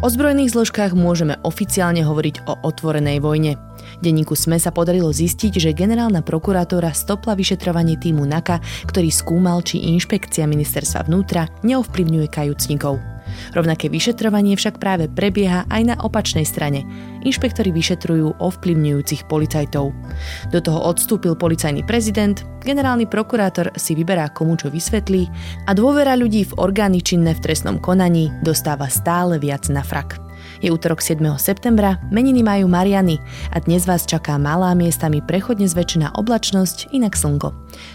O zbrojných zložkách môžeme oficiálne hovoriť o otvorenej vojne. Denníku SME sa podarilo zistiť, že generálna prokurátora stopla vyšetrovanie týmu NAKA, ktorý skúmal, či inšpekcia ministerstva vnútra neovplyvňuje kajúcnikov. Rovnaké vyšetrovanie však práve prebieha aj na opačnej strane. Inšpektori vyšetrujú ovplyvňujúcich policajtov. Do toho odstúpil policajný prezident, generálny prokurátor si vyberá komu čo vysvetlí a dôvera ľudí v orgány činné v trestnom konaní dostáva stále viac na frak. Je útorok 7. septembra, meniny majú Mariany a dnes vás čaká malá miestami prechodne zväčšená oblačnosť, inak slnko.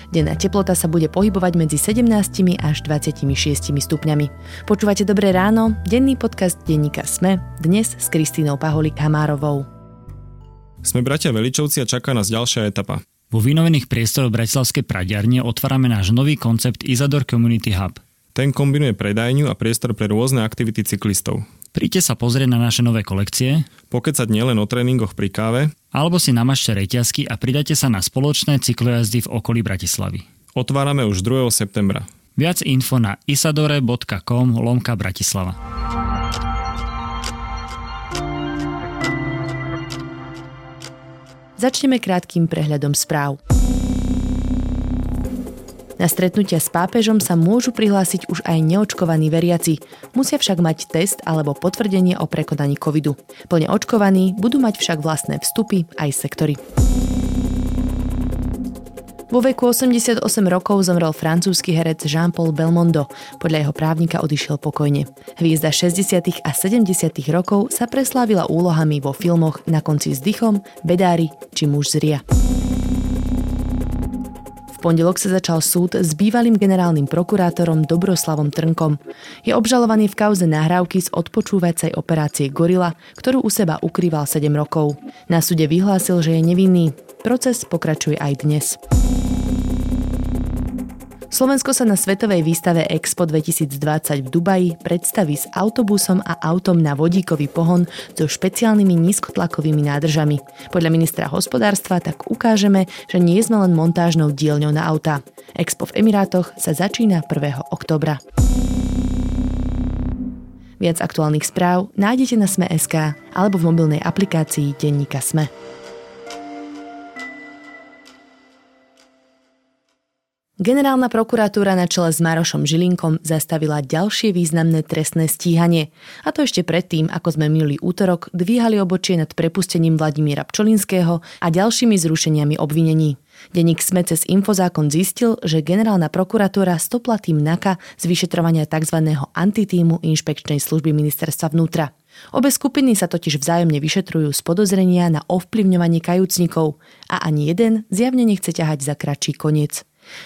Denná teplota sa bude pohybovať medzi 17 až 26 stupňami. Počúvate Dobré ráno, denný podcast denníka Sme, dnes s Kristínou Paholik Hamárovou. Sme bratia Veličovci a čaká nás ďalšia etapa. Vo vynovených priestoroch Bratislavskej pradiarne otvárame náš nový koncept Isador Community Hub. Ten kombinuje predajňu a priestor pre rôzne aktivity cyklistov. Príďte sa pozrieť na naše nové kolekcie, Pokecať nielen o tréningoch pri káve, alebo si namažte reťazky a pridajte sa na spoločné cyklojazdy v okolí Bratislavy. otvárame už 2. septembra. Viac info na isadore.com lomka Bratislava. Začneme krátkým prehľadom správ. Na stretnutia s pápežom sa môžu prihlásiť už aj neočkovaní veriaci. Musia však mať test alebo potvrdenie o prekonaní covidu. Plne očkovaní budú mať však vlastné vstupy aj sektory. Vo veku 88 rokov zomrel francúzsky herec Jean-Paul Belmondo. Podľa jeho právnika odišiel pokojne. Hviezda 60. a 70. rokov sa preslávila úlohami vo filmoch Na konci s dychom, Bedári či Muž z Ria pondelok sa začal súd s bývalým generálnym prokurátorom Dobroslavom Trnkom. Je obžalovaný v kauze nahrávky z odpočúvacej operácie Gorila, ktorú u seba ukrýval 7 rokov. Na súde vyhlásil, že je nevinný. Proces pokračuje aj dnes. Slovensko sa na svetovej výstave Expo 2020 v Dubaji predstaví s autobusom a autom na vodíkový pohon so špeciálnymi nízkotlakovými nádržami. Podľa ministra hospodárstva tak ukážeme, že nie sme len montážnou dielňou na auta. Expo v Emirátoch sa začína 1. oktobra. Viac aktuálnych správ nájdete na Sme.sk alebo v mobilnej aplikácii Denníka Sme. Generálna prokuratúra na čele s Marošom Žilinkom zastavila ďalšie významné trestné stíhanie. A to ešte predtým, ako sme minulý útorok dvíhali obočie nad prepustením Vladimíra Pčolinského a ďalšími zrušeniami obvinení. Deník Sme cez Infozákon zistil, že generálna prokuratúra stopla tým NAKA z vyšetrovania tzv. antitímu inšpekčnej služby ministerstva vnútra. Obe skupiny sa totiž vzájomne vyšetrujú z podozrenia na ovplyvňovanie kajúcnikov a ani jeden zjavne nechce ťahať za kratší koniec.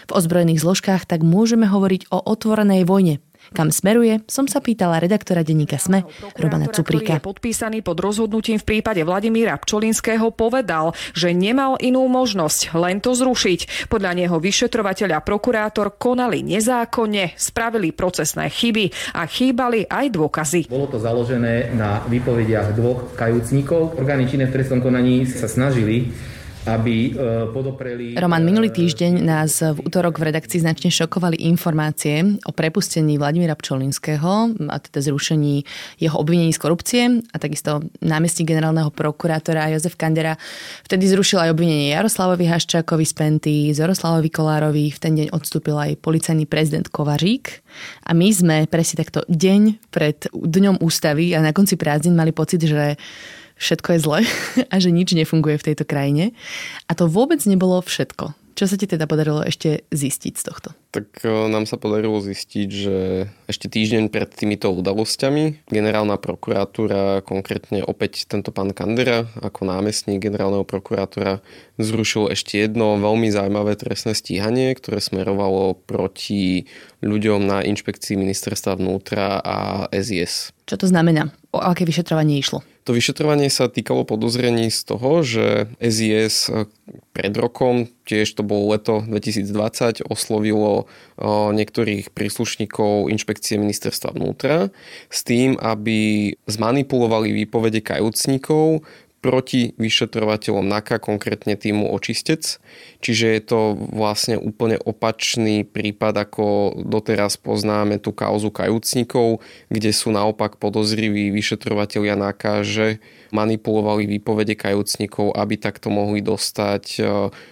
V ozbrojených zložkách tak môžeme hovoriť o otvorenej vojne, kam smeruje, som sa pýtala redaktora denníka SME, Romana Cuprika. Je podpísaný pod rozhodnutím v prípade Vladimíra Pčolinského povedal, že nemal inú možnosť len to zrušiť. Podľa neho vyšetrovateľ a prokurátor konali nezákonne, spravili procesné chyby a chýbali aj dôkazy. Bolo to založené na výpovediach dvoch kajúcnikov. Orgány činné v trestnom konaní sa snažili aby e, podopreli... Roman, minulý týždeň nás v útorok v redakcii značne šokovali informácie o prepustení Vladimíra Pčolinského a teda zrušení jeho obvinení z korupcie a takisto námestník generálneho prokurátora Jozef Kandera vtedy zrušil aj obvinenie Jaroslavovi Haščákovi z Penty, Zoroslavovi Kolárovi, v ten deň odstúpil aj policajný prezident Kovařík. A my sme presne takto deň pred dňom ústavy a na konci prázdnin mali pocit, že všetko je zle a že nič nefunguje v tejto krajine. A to vôbec nebolo všetko. Čo sa ti teda podarilo ešte zistiť z tohto? Tak e, nám sa podarilo zistiť, že ešte týždeň pred týmito udalosťami generálna prokuratúra, konkrétne opäť tento pán Kandera ako námestník generálneho prokurátora zrušil ešte jedno veľmi zaujímavé trestné stíhanie, ktoré smerovalo proti ľuďom na inšpekcii ministerstva vnútra a SIS. Čo to znamená? O aké vyšetrovanie išlo? To vyšetrovanie sa týkalo podozrení z toho, že SIS pred rokom, tiež to bolo leto 2020, oslovilo niektorých príslušníkov inšpekcie ministerstva vnútra s tým, aby zmanipulovali výpovede kajúcnikov proti vyšetrovateľom NAKA, konkrétne týmu Očistec. Čiže je to vlastne úplne opačný prípad, ako doteraz poznáme tú kauzu kajúcnikov, kde sú naopak podozriví vyšetrovateľia NAKA, že manipulovali výpovede kajúcnikov, aby takto mohli dostať e,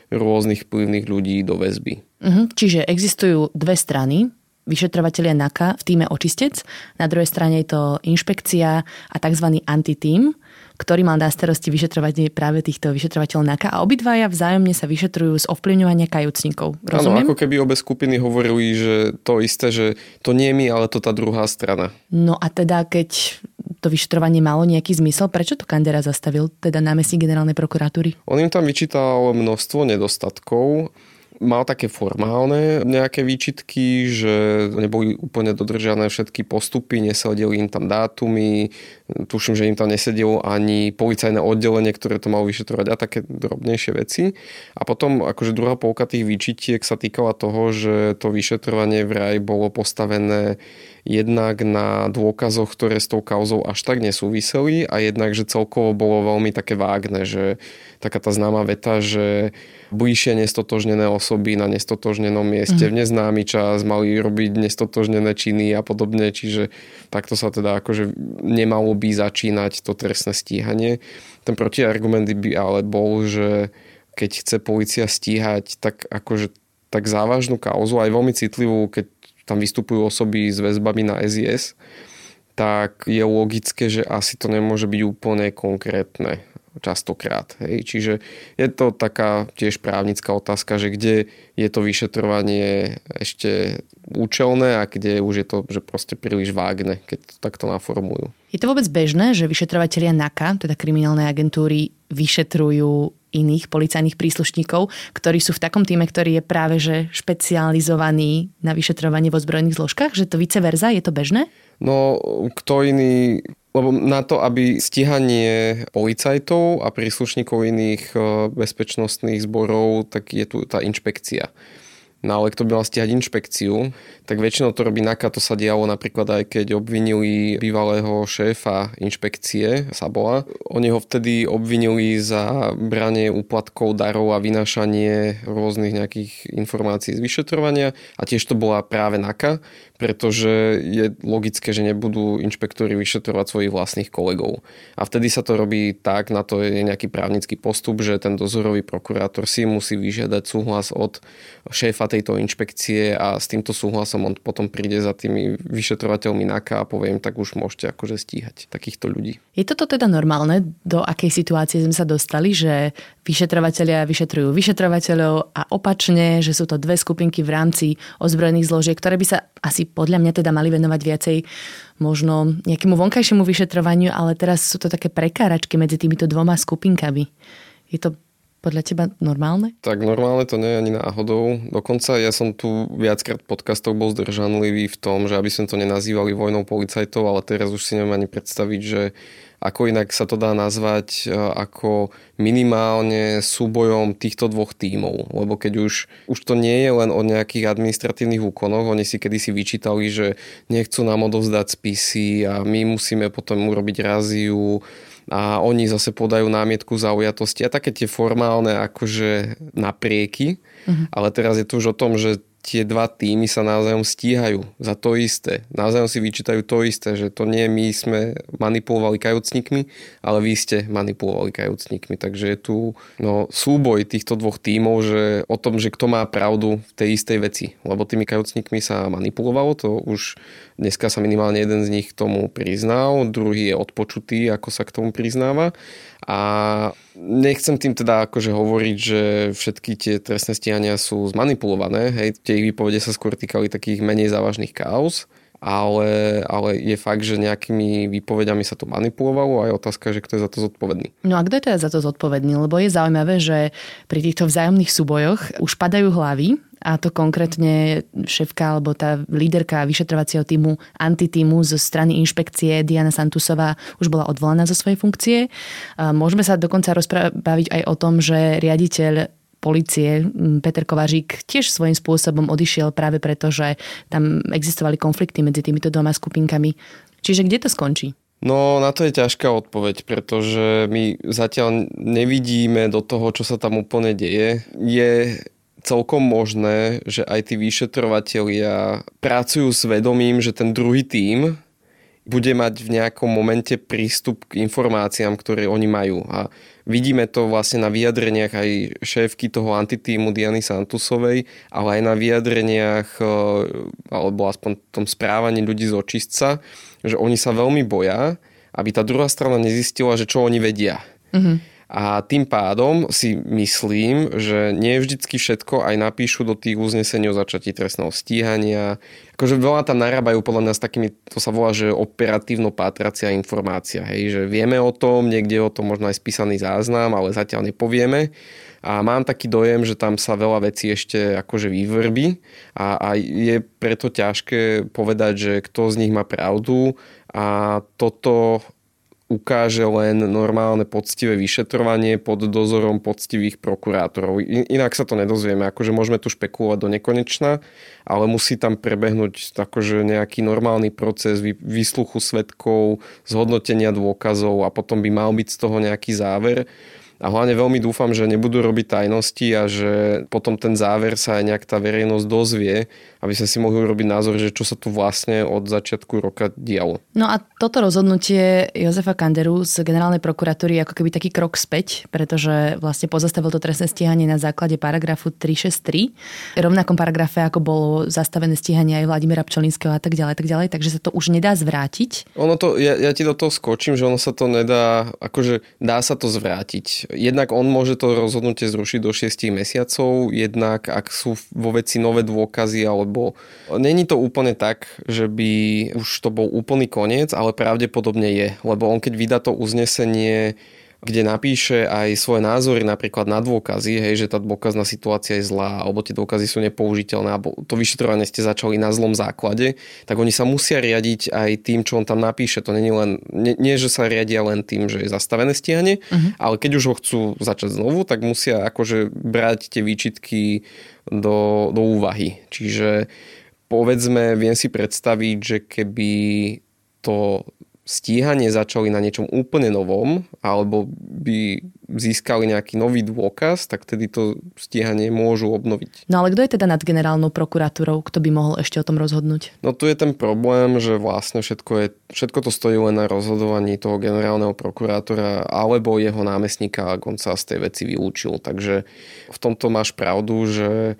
rôznych vplyvných ľudí do väzby. Uh-huh. Čiže existujú dve strany vyšetrovateľia NAKA v týme Očistec, na druhej strane je to inšpekcia a tzv. antitým, ktorý mal na starosti vyšetrovanie práve týchto vyšetrovateľov NAKA a obidvaja vzájomne sa vyšetrujú z ovplyvňovania kajúcnikov. Rozumiem? Áno, ako keby obe skupiny hovorili, že to isté, že to nie my, ale to tá druhá strana. No a teda, keď to vyšetrovanie malo nejaký zmysel, prečo to Kandera zastavil, teda námestník generálnej prokuratúry? On im tam vyčítal množstvo nedostatkov mal také formálne nejaké výčitky, že neboli úplne dodržané všetky postupy, nesedeli im tam dátumy, tuším, že im tam nesedelo ani policajné oddelenie, ktoré to malo vyšetrovať a také drobnejšie veci. A potom akože druhá polka tých výčitiek sa týkala toho, že to vyšetrovanie vraj bolo postavené jednak na dôkazoch, ktoré s tou kauzou až tak nesúviseli a jednak, že celkovo bolo veľmi také vágne, že taká tá známa veta, že bližšie nestotožnené osoby na nestotožnenom mieste mm. v neznámy čas mali robiť nestotožnené činy a podobne, čiže takto sa teda akože nemalo by začínať to trestné stíhanie. Ten protiargument by ale bol, že keď chce policia stíhať tak akože tak závažnú kauzu, aj veľmi citlivú, keď tam vystupujú osoby s väzbami na SIS, tak je logické, že asi to nemôže byť úplne konkrétne častokrát. Hej. Čiže je to taká tiež právnická otázka, že kde je to vyšetrovanie ešte účelné a kde už je to že proste príliš vágne, keď to takto naformujú. Je to vôbec bežné, že vyšetrovateľia NAKA, teda kriminálnej agentúry, vyšetrujú iných policajných príslušníkov, ktorí sú v takom týme, ktorý je práve že špecializovaný na vyšetrovanie vo zbrojných zložkách? Že to vice verza, je to bežné? No, kto iný lebo na to, aby stíhanie policajtov a príslušníkov iných eh, bezpečnostných zborov, tak je tu tá inšpekcia. No ale kto by mal stiahať inšpekciu, tak väčšinou to robí NAKA, to sa dialo napríklad aj keď obvinili bývalého šéfa inšpekcie Sabola. Oni ho vtedy obvinili za branie úplatkov, darov a vynášanie rôznych nejakých informácií z vyšetrovania a tiež to bola práve NAKA, pretože je logické, že nebudú inšpektori vyšetrovať svojich vlastných kolegov. A vtedy sa to robí tak, na to je nejaký právnický postup, že ten dozorový prokurátor si musí vyžiadať súhlas od šéfa tejto inšpekcie a s týmto súhlasom on potom príde za tými vyšetrovateľmi NAKA a poviem, tak už môžete akože stíhať takýchto ľudí. Je toto teda normálne, do akej situácie sme sa dostali, že vyšetrovateľia vyšetrujú vyšetrovateľov a opačne, že sú to dve skupinky v rámci ozbrojených zložiek, ktoré by sa asi podľa mňa teda mali venovať viacej možno nejakému vonkajšiemu vyšetrovaniu, ale teraz sú to také prekáračky medzi týmito dvoma skupinkami. Je to podľa teba normálne? Tak normálne to nie je ani náhodou. Dokonca ja som tu viackrát podcastov bol zdržanlivý v tom, že aby sme to nenazývali vojnou policajtov, ale teraz už si neviem ani predstaviť, že ako inak sa to dá nazvať e, ako minimálne súbojom týchto dvoch tímov. Lebo keď už, už to nie je len o nejakých administratívnych úkonoch, oni si kedysi vyčítali, že nechcú nám odovzdať spisy a my musíme potom urobiť raziu a oni zase podajú námietku zaujatosti a také tie formálne akože naprieky, uh-huh. ale teraz je to už o tom, že tie dva týmy sa navzájom stíhajú za to isté. Navzájom si vyčítajú to isté, že to nie my sme manipulovali kajúcnikmi, ale vy ste manipulovali kajúcnikmi. Takže je tu no, súboj týchto dvoch tímov, že o tom, že kto má pravdu v tej istej veci. Lebo tými kajúcnikmi sa manipulovalo, to už dneska sa minimálne jeden z nich k tomu priznal, druhý je odpočutý, ako sa k tomu priznáva. A nechcem tým teda akože hovoriť, že všetky tie trestné stíhania sú zmanipulované, hej, tie ich výpovede sa skôr týkali takých menej závažných kauz, ale, ale je fakt, že nejakými výpovediami sa to manipulovalo a je otázka, že kto je za to zodpovedný. No a kto je teda za to zodpovedný? Lebo je zaujímavé, že pri týchto vzájomných súbojoch už padajú hlavy a to konkrétne šéfka alebo tá líderka vyšetrovacieho týmu, antitímu zo strany inšpekcie Diana Santusová už bola odvolaná zo svojej funkcie. Môžeme sa dokonca rozprávať aj o tom, že riaditeľ policie Peter Kovařík tiež svojím spôsobom odišiel práve preto, že tam existovali konflikty medzi týmito dvoma skupinkami. Čiže kde to skončí? No na to je ťažká odpoveď, pretože my zatiaľ nevidíme do toho, čo sa tam úplne deje. Je celkom možné, že aj tí vyšetrovatelia pracujú s vedomím, že ten druhý tím bude mať v nejakom momente prístup k informáciám, ktoré oni majú. A vidíme to vlastne na vyjadreniach aj šéfky toho antitímu Diany Santusovej, ale aj na vyjadreniach e, alebo aspoň tom správaní ľudí z očistca, že oni sa veľmi boja, aby tá druhá strana nezistila, že čo oni vedia. Mm-hmm. A tým pádom si myslím, že nie vždycky všetko aj napíšu do tých uznesení o začatí trestného stíhania. Akože veľa tam narábajú podľa nás takými, to sa volá, že operatívno pátracia informácia. Hej, že vieme o tom, niekde o tom možno aj spísaný záznam, ale zatiaľ nepovieme. A mám taký dojem, že tam sa veľa vecí ešte akože vyvrbí a, a je preto ťažké povedať, že kto z nich má pravdu a toto ukáže len normálne poctivé vyšetrovanie pod dozorom poctivých prokurátorov. Inak sa to nedozvieme, akože môžeme tu špekulovať do nekonečna, ale musí tam prebehnúť akože nejaký normálny proces výsluchu svetkov, zhodnotenia dôkazov a potom by mal byť z toho nejaký záver. A hlavne veľmi dúfam, že nebudú robiť tajnosti a že potom ten záver sa aj nejak tá verejnosť dozvie, aby sme si mohli urobiť názor, že čo sa tu vlastne od začiatku roka dialo. No a toto rozhodnutie Jozefa Kanderu z generálnej prokuratúry je ako keby taký krok späť, pretože vlastne pozastavil to trestné stíhanie na základe paragrafu 363. V rovnakom paragrafe, ako bolo zastavené stíhanie aj Vladimira Pčolinského a tak ďalej, tak ďalej, takže sa to už nedá zvrátiť. Ono to, ja, ja ti do toho skočím, že ono sa to nedá, akože dá sa to zvrátiť jednak on môže to rozhodnutie zrušiť do 6 mesiacov, jednak ak sú vo veci nové dôkazy, alebo není to úplne tak, že by už to bol úplný koniec, ale pravdepodobne je, lebo on keď vydá to uznesenie kde napíše aj svoje názory napríklad na dôkazy, hej, že tá dôkazná situácia je zlá, alebo tie dôkazy sú nepoužiteľné, alebo to vyšetrovanie ste začali na zlom základe, tak oni sa musia riadiť aj tým, čo on tam napíše. To nie, len, nie, nie že sa riadia len tým, že je zastavené stiahne, uh-huh. ale keď už ho chcú začať znovu, tak musia akože brať tie výčitky do, do úvahy. Čiže povedzme, viem si predstaviť, že keby to stíhanie začali na niečom úplne novom, alebo by získali nejaký nový dôkaz, tak tedy to stíhanie môžu obnoviť. No ale kto je teda nad generálnou prokuratúrou, kto by mohol ešte o tom rozhodnúť? No tu je ten problém, že vlastne všetko, je, všetko to stojí len na rozhodovaní toho generálneho prokurátora alebo jeho námestníka, ak on sa z tej veci vylúčil. Takže v tomto máš pravdu, že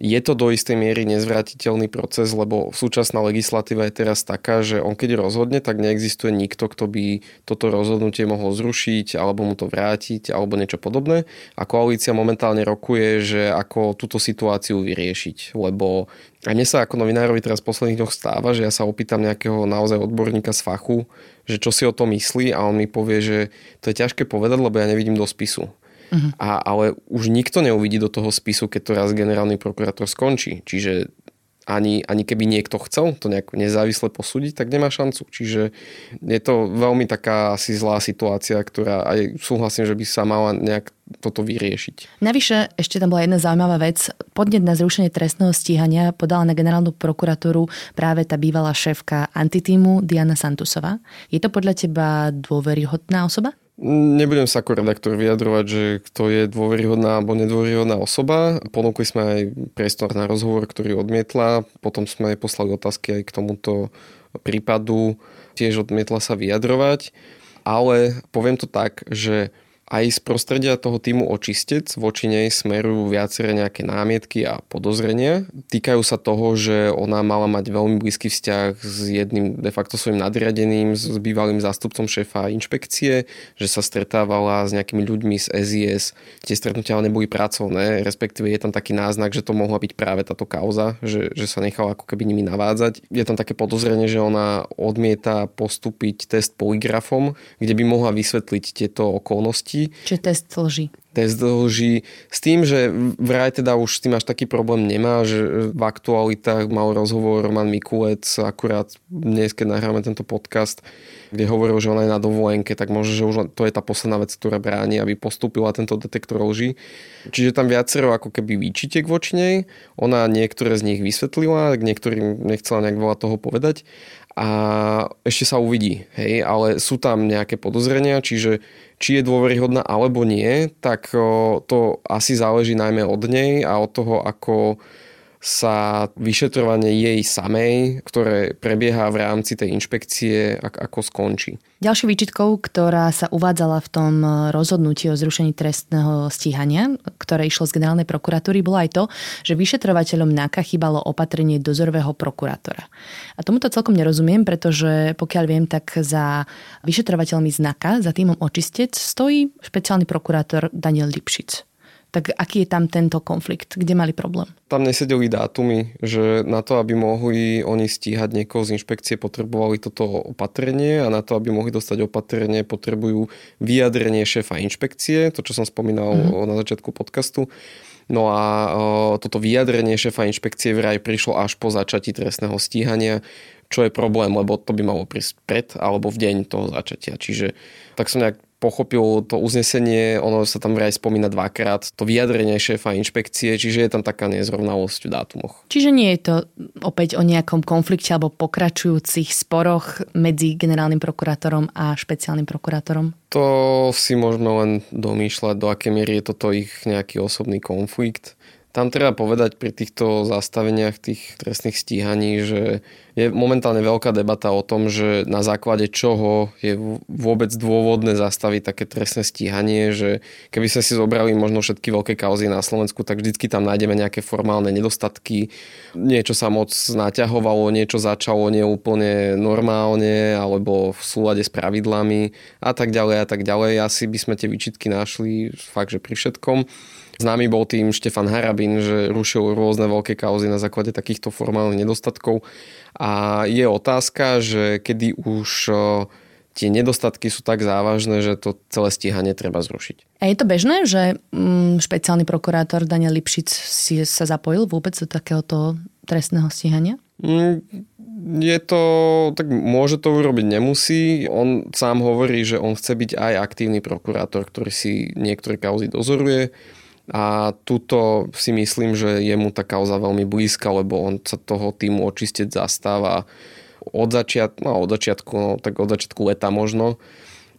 je to do istej miery nezvratiteľný proces, lebo súčasná legislatíva je teraz taká, že on keď rozhodne, tak neexistuje nikto, kto by toto rozhodnutie mohol zrušiť alebo mu to vrátiť alebo niečo podobné. A koalícia momentálne rokuje, že ako túto situáciu vyriešiť, lebo a mne sa ako novinárovi teraz v posledných dňoch stáva, že ja sa opýtam nejakého naozaj odborníka z fachu, že čo si o tom myslí a on mi povie, že to je ťažké povedať, lebo ja nevidím do spisu. Uh-huh. A, ale už nikto neuvidí do toho spisu, keď to raz generálny prokurátor skončí. Čiže ani, ani keby niekto chcel to nejak nezávisle posúdiť, tak nemá šancu. Čiže je to veľmi taká asi zlá situácia, ktorá aj súhlasím, že by sa mala nejak toto vyriešiť. Navyše, ešte tam bola jedna zaujímavá vec. Podnet na zrušenie trestného stíhania podala na generálnu prokuratúru práve tá bývalá šéfka antitímu Diana Santusová. Je to podľa teba dôveryhodná osoba? Nebudem sa ako redaktor vyjadrovať, že kto je dôveryhodná alebo nedôveryhodná osoba. Ponúkli sme aj priestor na rozhovor, ktorý odmietla. Potom sme aj poslali otázky aj k tomuto prípadu. Tiež odmietla sa vyjadrovať. Ale poviem to tak, že aj z prostredia toho týmu očistec voči nej smerujú viaceré nejaké námietky a podozrenia. Týkajú sa toho, že ona mala mať veľmi blízky vzťah s jedným de facto svojim nadriadeným, s bývalým zástupcom šéfa inšpekcie, že sa stretávala s nejakými ľuďmi z SIS. Tie stretnutia ale neboli pracovné, respektíve je tam taký náznak, že to mohla byť práve táto kauza, že, že sa nechala ako keby nimi navádzať. Je tam také podozrenie, že ona odmieta postúpiť test poligrafom, kde by mohla vysvetliť tieto okolnosti lži. Čiže test lži. Test lži. S tým, že vraj teda už s tým až taký problém nemá, že v aktualitách mal rozhovor Roman Mikulec akurát dnes, keď nahráme tento podcast, kde hovoril, že ona je na dovolenke, tak možno, že už to je tá posledná vec, ktorá bráni, aby postúpila tento detektor lži. Čiže tam viacero ako keby výčitek voči nej. Ona niektoré z nich vysvetlila, k niektorým nechcela nejak veľa toho povedať a ešte sa uvidí, hej, ale sú tam nejaké podozrenia, čiže či je dôveryhodná alebo nie, tak to asi záleží najmä od nej a od toho, ako sa vyšetrovanie jej samej, ktoré prebieha v rámci tej inšpekcie, ako skončí. Ďalšou výčitkou, ktorá sa uvádzala v tom rozhodnutí o zrušení trestného stíhania, ktoré išlo z generálnej prokuratúry, bolo aj to, že vyšetrovateľom NAKA chýbalo opatrenie dozorového prokurátora. A tomuto celkom nerozumiem, pretože pokiaľ viem, tak za vyšetrovateľmi z NAKA, za týmom očistec, stojí špeciálny prokurátor Daniel Lipšic tak aký je tam tento konflikt? Kde mali problém? Tam nesedeli dátumy, že na to, aby mohli oni stíhať niekoho z inšpekcie, potrebovali toto opatrenie a na to, aby mohli dostať opatrenie, potrebujú vyjadrenie šéfa inšpekcie, to, čo som spomínal mm-hmm. na začiatku podcastu. No a o, toto vyjadrenie šéfa inšpekcie vraj prišlo až po začatí trestného stíhania, čo je problém, lebo to by malo prísť pred alebo v deň toho začatia. Čiže tak som nejak pochopil to uznesenie, ono sa tam vraj spomína dvakrát, to vyjadrenie šéfa inšpekcie, čiže je tam taká nezrovnalosť v dátumoch. Čiže nie je to opäť o nejakom konflikte alebo pokračujúcich sporoch medzi generálnym prokurátorom a špeciálnym prokurátorom? To si môžeme len domýšľať, do aké miery je toto ich nejaký osobný konflikt. Tam treba povedať pri týchto zastaveniach tých trestných stíhaní, že je momentálne veľká debata o tom, že na základe čoho je vôbec dôvodné zastaviť také trestné stíhanie, že keby sme si zobrali možno všetky veľké kauzy na Slovensku, tak vždycky tam nájdeme nejaké formálne nedostatky, niečo sa moc naťahovalo, niečo začalo neúplne normálne alebo v súlade s pravidlami a tak ďalej a tak ďalej. Asi by sme tie výčitky našli fakt, že pri všetkom. Známy bol tým Štefan Harabin, že rušil rôzne veľké kauzy na základe takýchto formálnych nedostatkov. A je otázka, že kedy už tie nedostatky sú tak závažné, že to celé stíhanie treba zrušiť. A je to bežné, že mm, špeciálny prokurátor Daniel Lipšic si sa zapojil vôbec do takéhoto trestného stíhania? Mm, je to, tak môže to urobiť, nemusí. On sám hovorí, že on chce byť aj aktívny prokurátor, ktorý si niektoré kauzy dozoruje a tuto si myslím, že je mu tá kauza veľmi blízka, lebo on sa toho týmu očistec zastáva od začiatku, no od začiatku, no, tak od začiatku leta možno.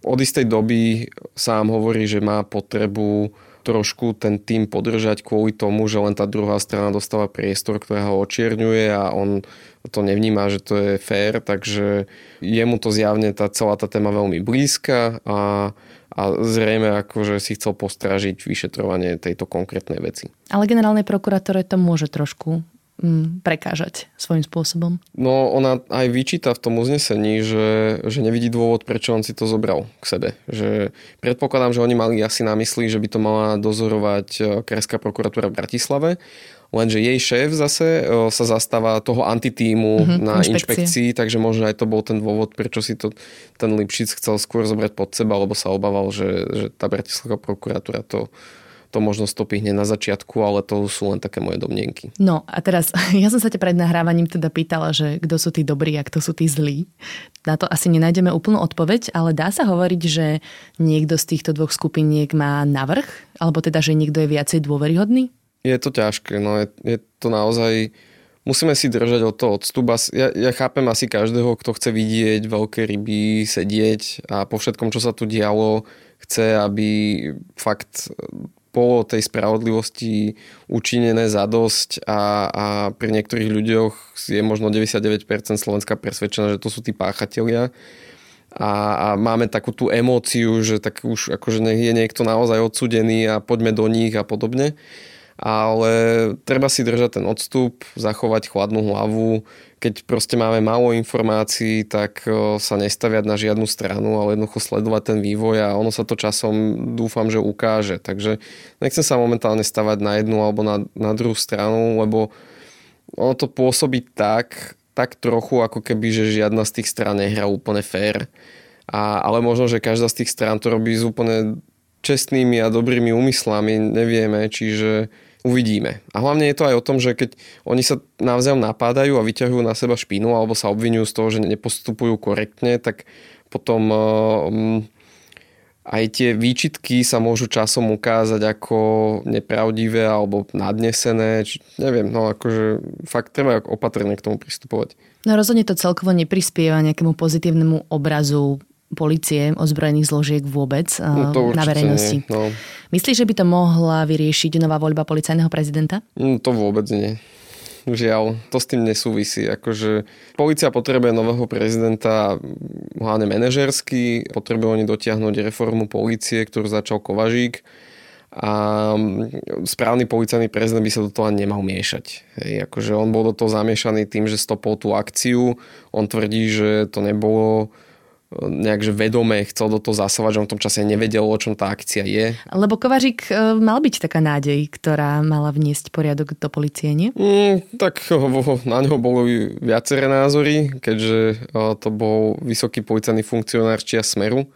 Od istej doby sám hovorí, že má potrebu trošku ten tým podržať kvôli tomu, že len tá druhá strana dostáva priestor, ktorá ho očierňuje a on to nevníma, že to je fér, takže jemu to zjavne tá celá tá téma veľmi blízka a a zrejme akože si chcel postražiť vyšetrovanie tejto konkrétnej veci. Ale generálnej prokuratúre to môže trošku prekážať svojím spôsobom. No ona aj vyčíta v tom uznesení, že, že nevidí dôvod, prečo on si to zobral k sebe. Že predpokladám, že oni mali asi na mysli, že by to mala dozorovať e, Krajská prokuratúra v Bratislave lenže jej šéf zase sa zastáva toho antitímu mm-hmm, na inšpekcii, takže možno aj to bol ten dôvod, prečo si to ten Lipšic chcel skôr zobrať pod seba, lebo sa obával, že, že tá Bratislavská prokuratúra to to možno stopí hneď na začiatku, ale to sú len také moje domnienky. No a teraz, ja som sa ťa pred nahrávaním teda pýtala, že kto sú tí dobrí a kto sú tí zlí. Na to asi nenájdeme úplnú odpoveď, ale dá sa hovoriť, že niekto z týchto dvoch skupiniek má navrh, alebo teda, že niekto je viacej dôveryhodný? Je to ťažké, no je, je to naozaj... Musíme si držať od toho odstup. Ja, ja chápem asi každého, kto chce vidieť veľké ryby, sedieť a po všetkom, čo sa tu dialo, chce, aby fakt bolo tej spravodlivosti učinené zadosť a, a pri niektorých ľuďoch je možno 99% Slovenska presvedčená, že to sú tí páchatelia. A, a máme takú tú emóciu, že tak už akože je niekto naozaj odsudený a poďme do nich a podobne ale treba si držať ten odstup, zachovať chladnú hlavu. Keď proste máme málo informácií, tak sa nestaviať na žiadnu stranu, ale jednoducho sledovať ten vývoj a ono sa to časom dúfam, že ukáže. Takže nechcem sa momentálne stavať na jednu alebo na, na druhú stranu, lebo ono to pôsobí tak, tak trochu, ako keby, že žiadna z tých strán nehrá úplne fér. A, ale možno, že každá z tých strán to robí s úplne čestnými a dobrými úmyslami, nevieme, čiže Uvidíme. A hlavne je to aj o tom, že keď oni sa navzájom napádajú a vyťahujú na seba špínu alebo sa obvinujú z toho, že nepostupujú korektne, tak potom um, aj tie výčitky sa môžu časom ukázať ako nepravdivé alebo nadnesené. Či, neviem, no akože fakt treba opatrne k tomu pristupovať. No rozhodne to celkovo neprispieva nejakému pozitívnemu obrazu policie, ozbrojených zložiek vôbec no, to na verejnosti. Nie, no. Myslíš, že by to mohla vyriešiť nová voľba policajného prezidenta? No, to vôbec nie. Žiaľ, to s tým nesúvisí. Akože policia potrebuje nového prezidenta hlavne manažersky, potrebujú oni dotiahnuť reformu policie, ktorú začal Kovažík a správny policajný prezident by sa do toho nemal miešať. Hej, akože on bol do toho zamiešaný tým, že stopol tú akciu. On tvrdí, že to nebolo nejak že vedome chcel do toho zasávať, že on v tom čase nevedel, o čom tá akcia je. Lebo Kovařík e, mal byť taká nádej, ktorá mala vniesť poriadok do policie, nie? Mm, tak na neho boli viaceré názory, keďže e, to bol vysoký policajný funkcionár čia Smeru,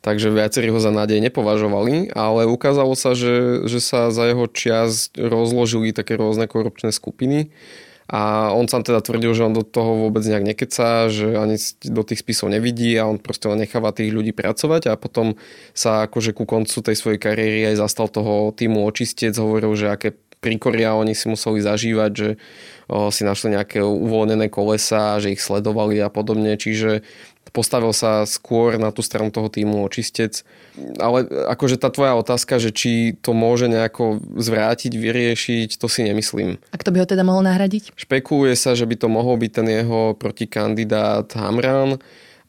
takže viacerí ho za nádej nepovažovali, ale ukázalo sa, že, že sa za jeho čias rozložili také rôzne korupčné skupiny a on sám teda tvrdil, že on do toho vôbec nejak nekecá, že ani do tých spisov nevidí a on proste len necháva tých ľudí pracovať a potom sa akože ku koncu tej svojej kariéry aj zastal toho týmu očistec, hovoril, že aké príkoria oni si museli zažívať, že o, si našli nejaké uvoľnené kolesa, že ich sledovali a podobne, čiže postavil sa skôr na tú stranu toho týmu očistec. Ale akože tá tvoja otázka, že či to môže nejako zvrátiť, vyriešiť, to si nemyslím. A kto by ho teda mohol nahradiť? Špekuluje sa, že by to mohol byť ten jeho protikandidát Hamran,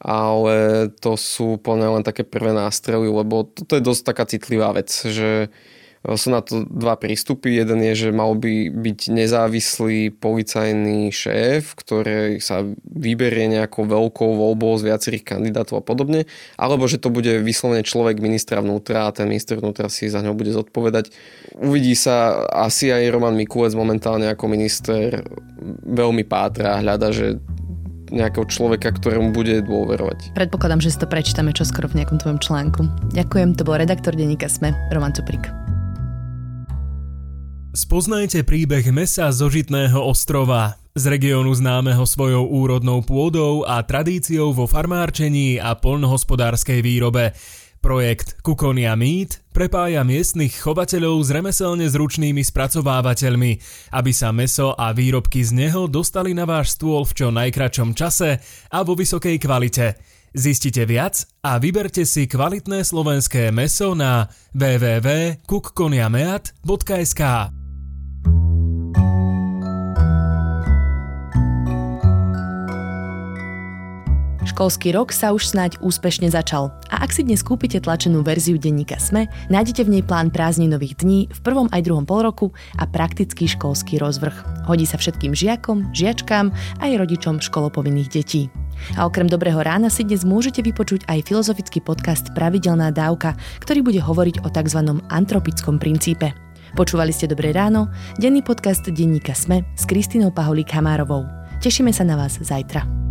ale to sú plne len také prvé nástrely, lebo toto je dosť taká citlivá vec, že sú na to dva prístupy. Jeden je, že mal by byť nezávislý policajný šéf, ktorý sa vyberie nejakou veľkou voľbou z viacerých kandidátov a podobne, alebo že to bude vyslovene človek ministra vnútra a ten minister vnútra si za ňo bude zodpovedať. Uvidí sa asi aj Roman Mikulec momentálne ako minister veľmi pátra a hľada, že nejakého človeka, ktorému bude dôverovať. Predpokladám, že si to prečítame čoskoro v nejakom tvojom článku. Ďakujem, to bol redaktor denníka SME, Roman Cuprik. Spoznajte príbeh mesa zo Žitného ostrova, z regiónu známeho svojou úrodnou pôdou a tradíciou vo farmárčení a polnohospodárskej výrobe. Projekt Kukonia Meat prepája miestnych chovateľov s remeselne zručnými spracovávateľmi, aby sa meso a výrobky z neho dostali na váš stôl v čo najkračom čase a vo vysokej kvalite. Zistite viac a vyberte si kvalitné slovenské meso na www.kukkoniameat.sk. Školský rok sa už snáď úspešne začal a ak si dnes kúpite tlačenú verziu denníka SME, nájdete v nej plán prázdninových dní v prvom aj druhom polroku a praktický školský rozvrh. Hodí sa všetkým žiakom, žiačkám aj rodičom školopovinných detí. A okrem Dobrého rána si dnes môžete vypočuť aj filozofický podcast Pravidelná dávka, ktorý bude hovoriť o tzv. antropickom princípe. Počúvali ste Dobré ráno, denný podcast denníka SME s Kristinou Paholík Hamárovou. Tešíme sa na vás zajtra.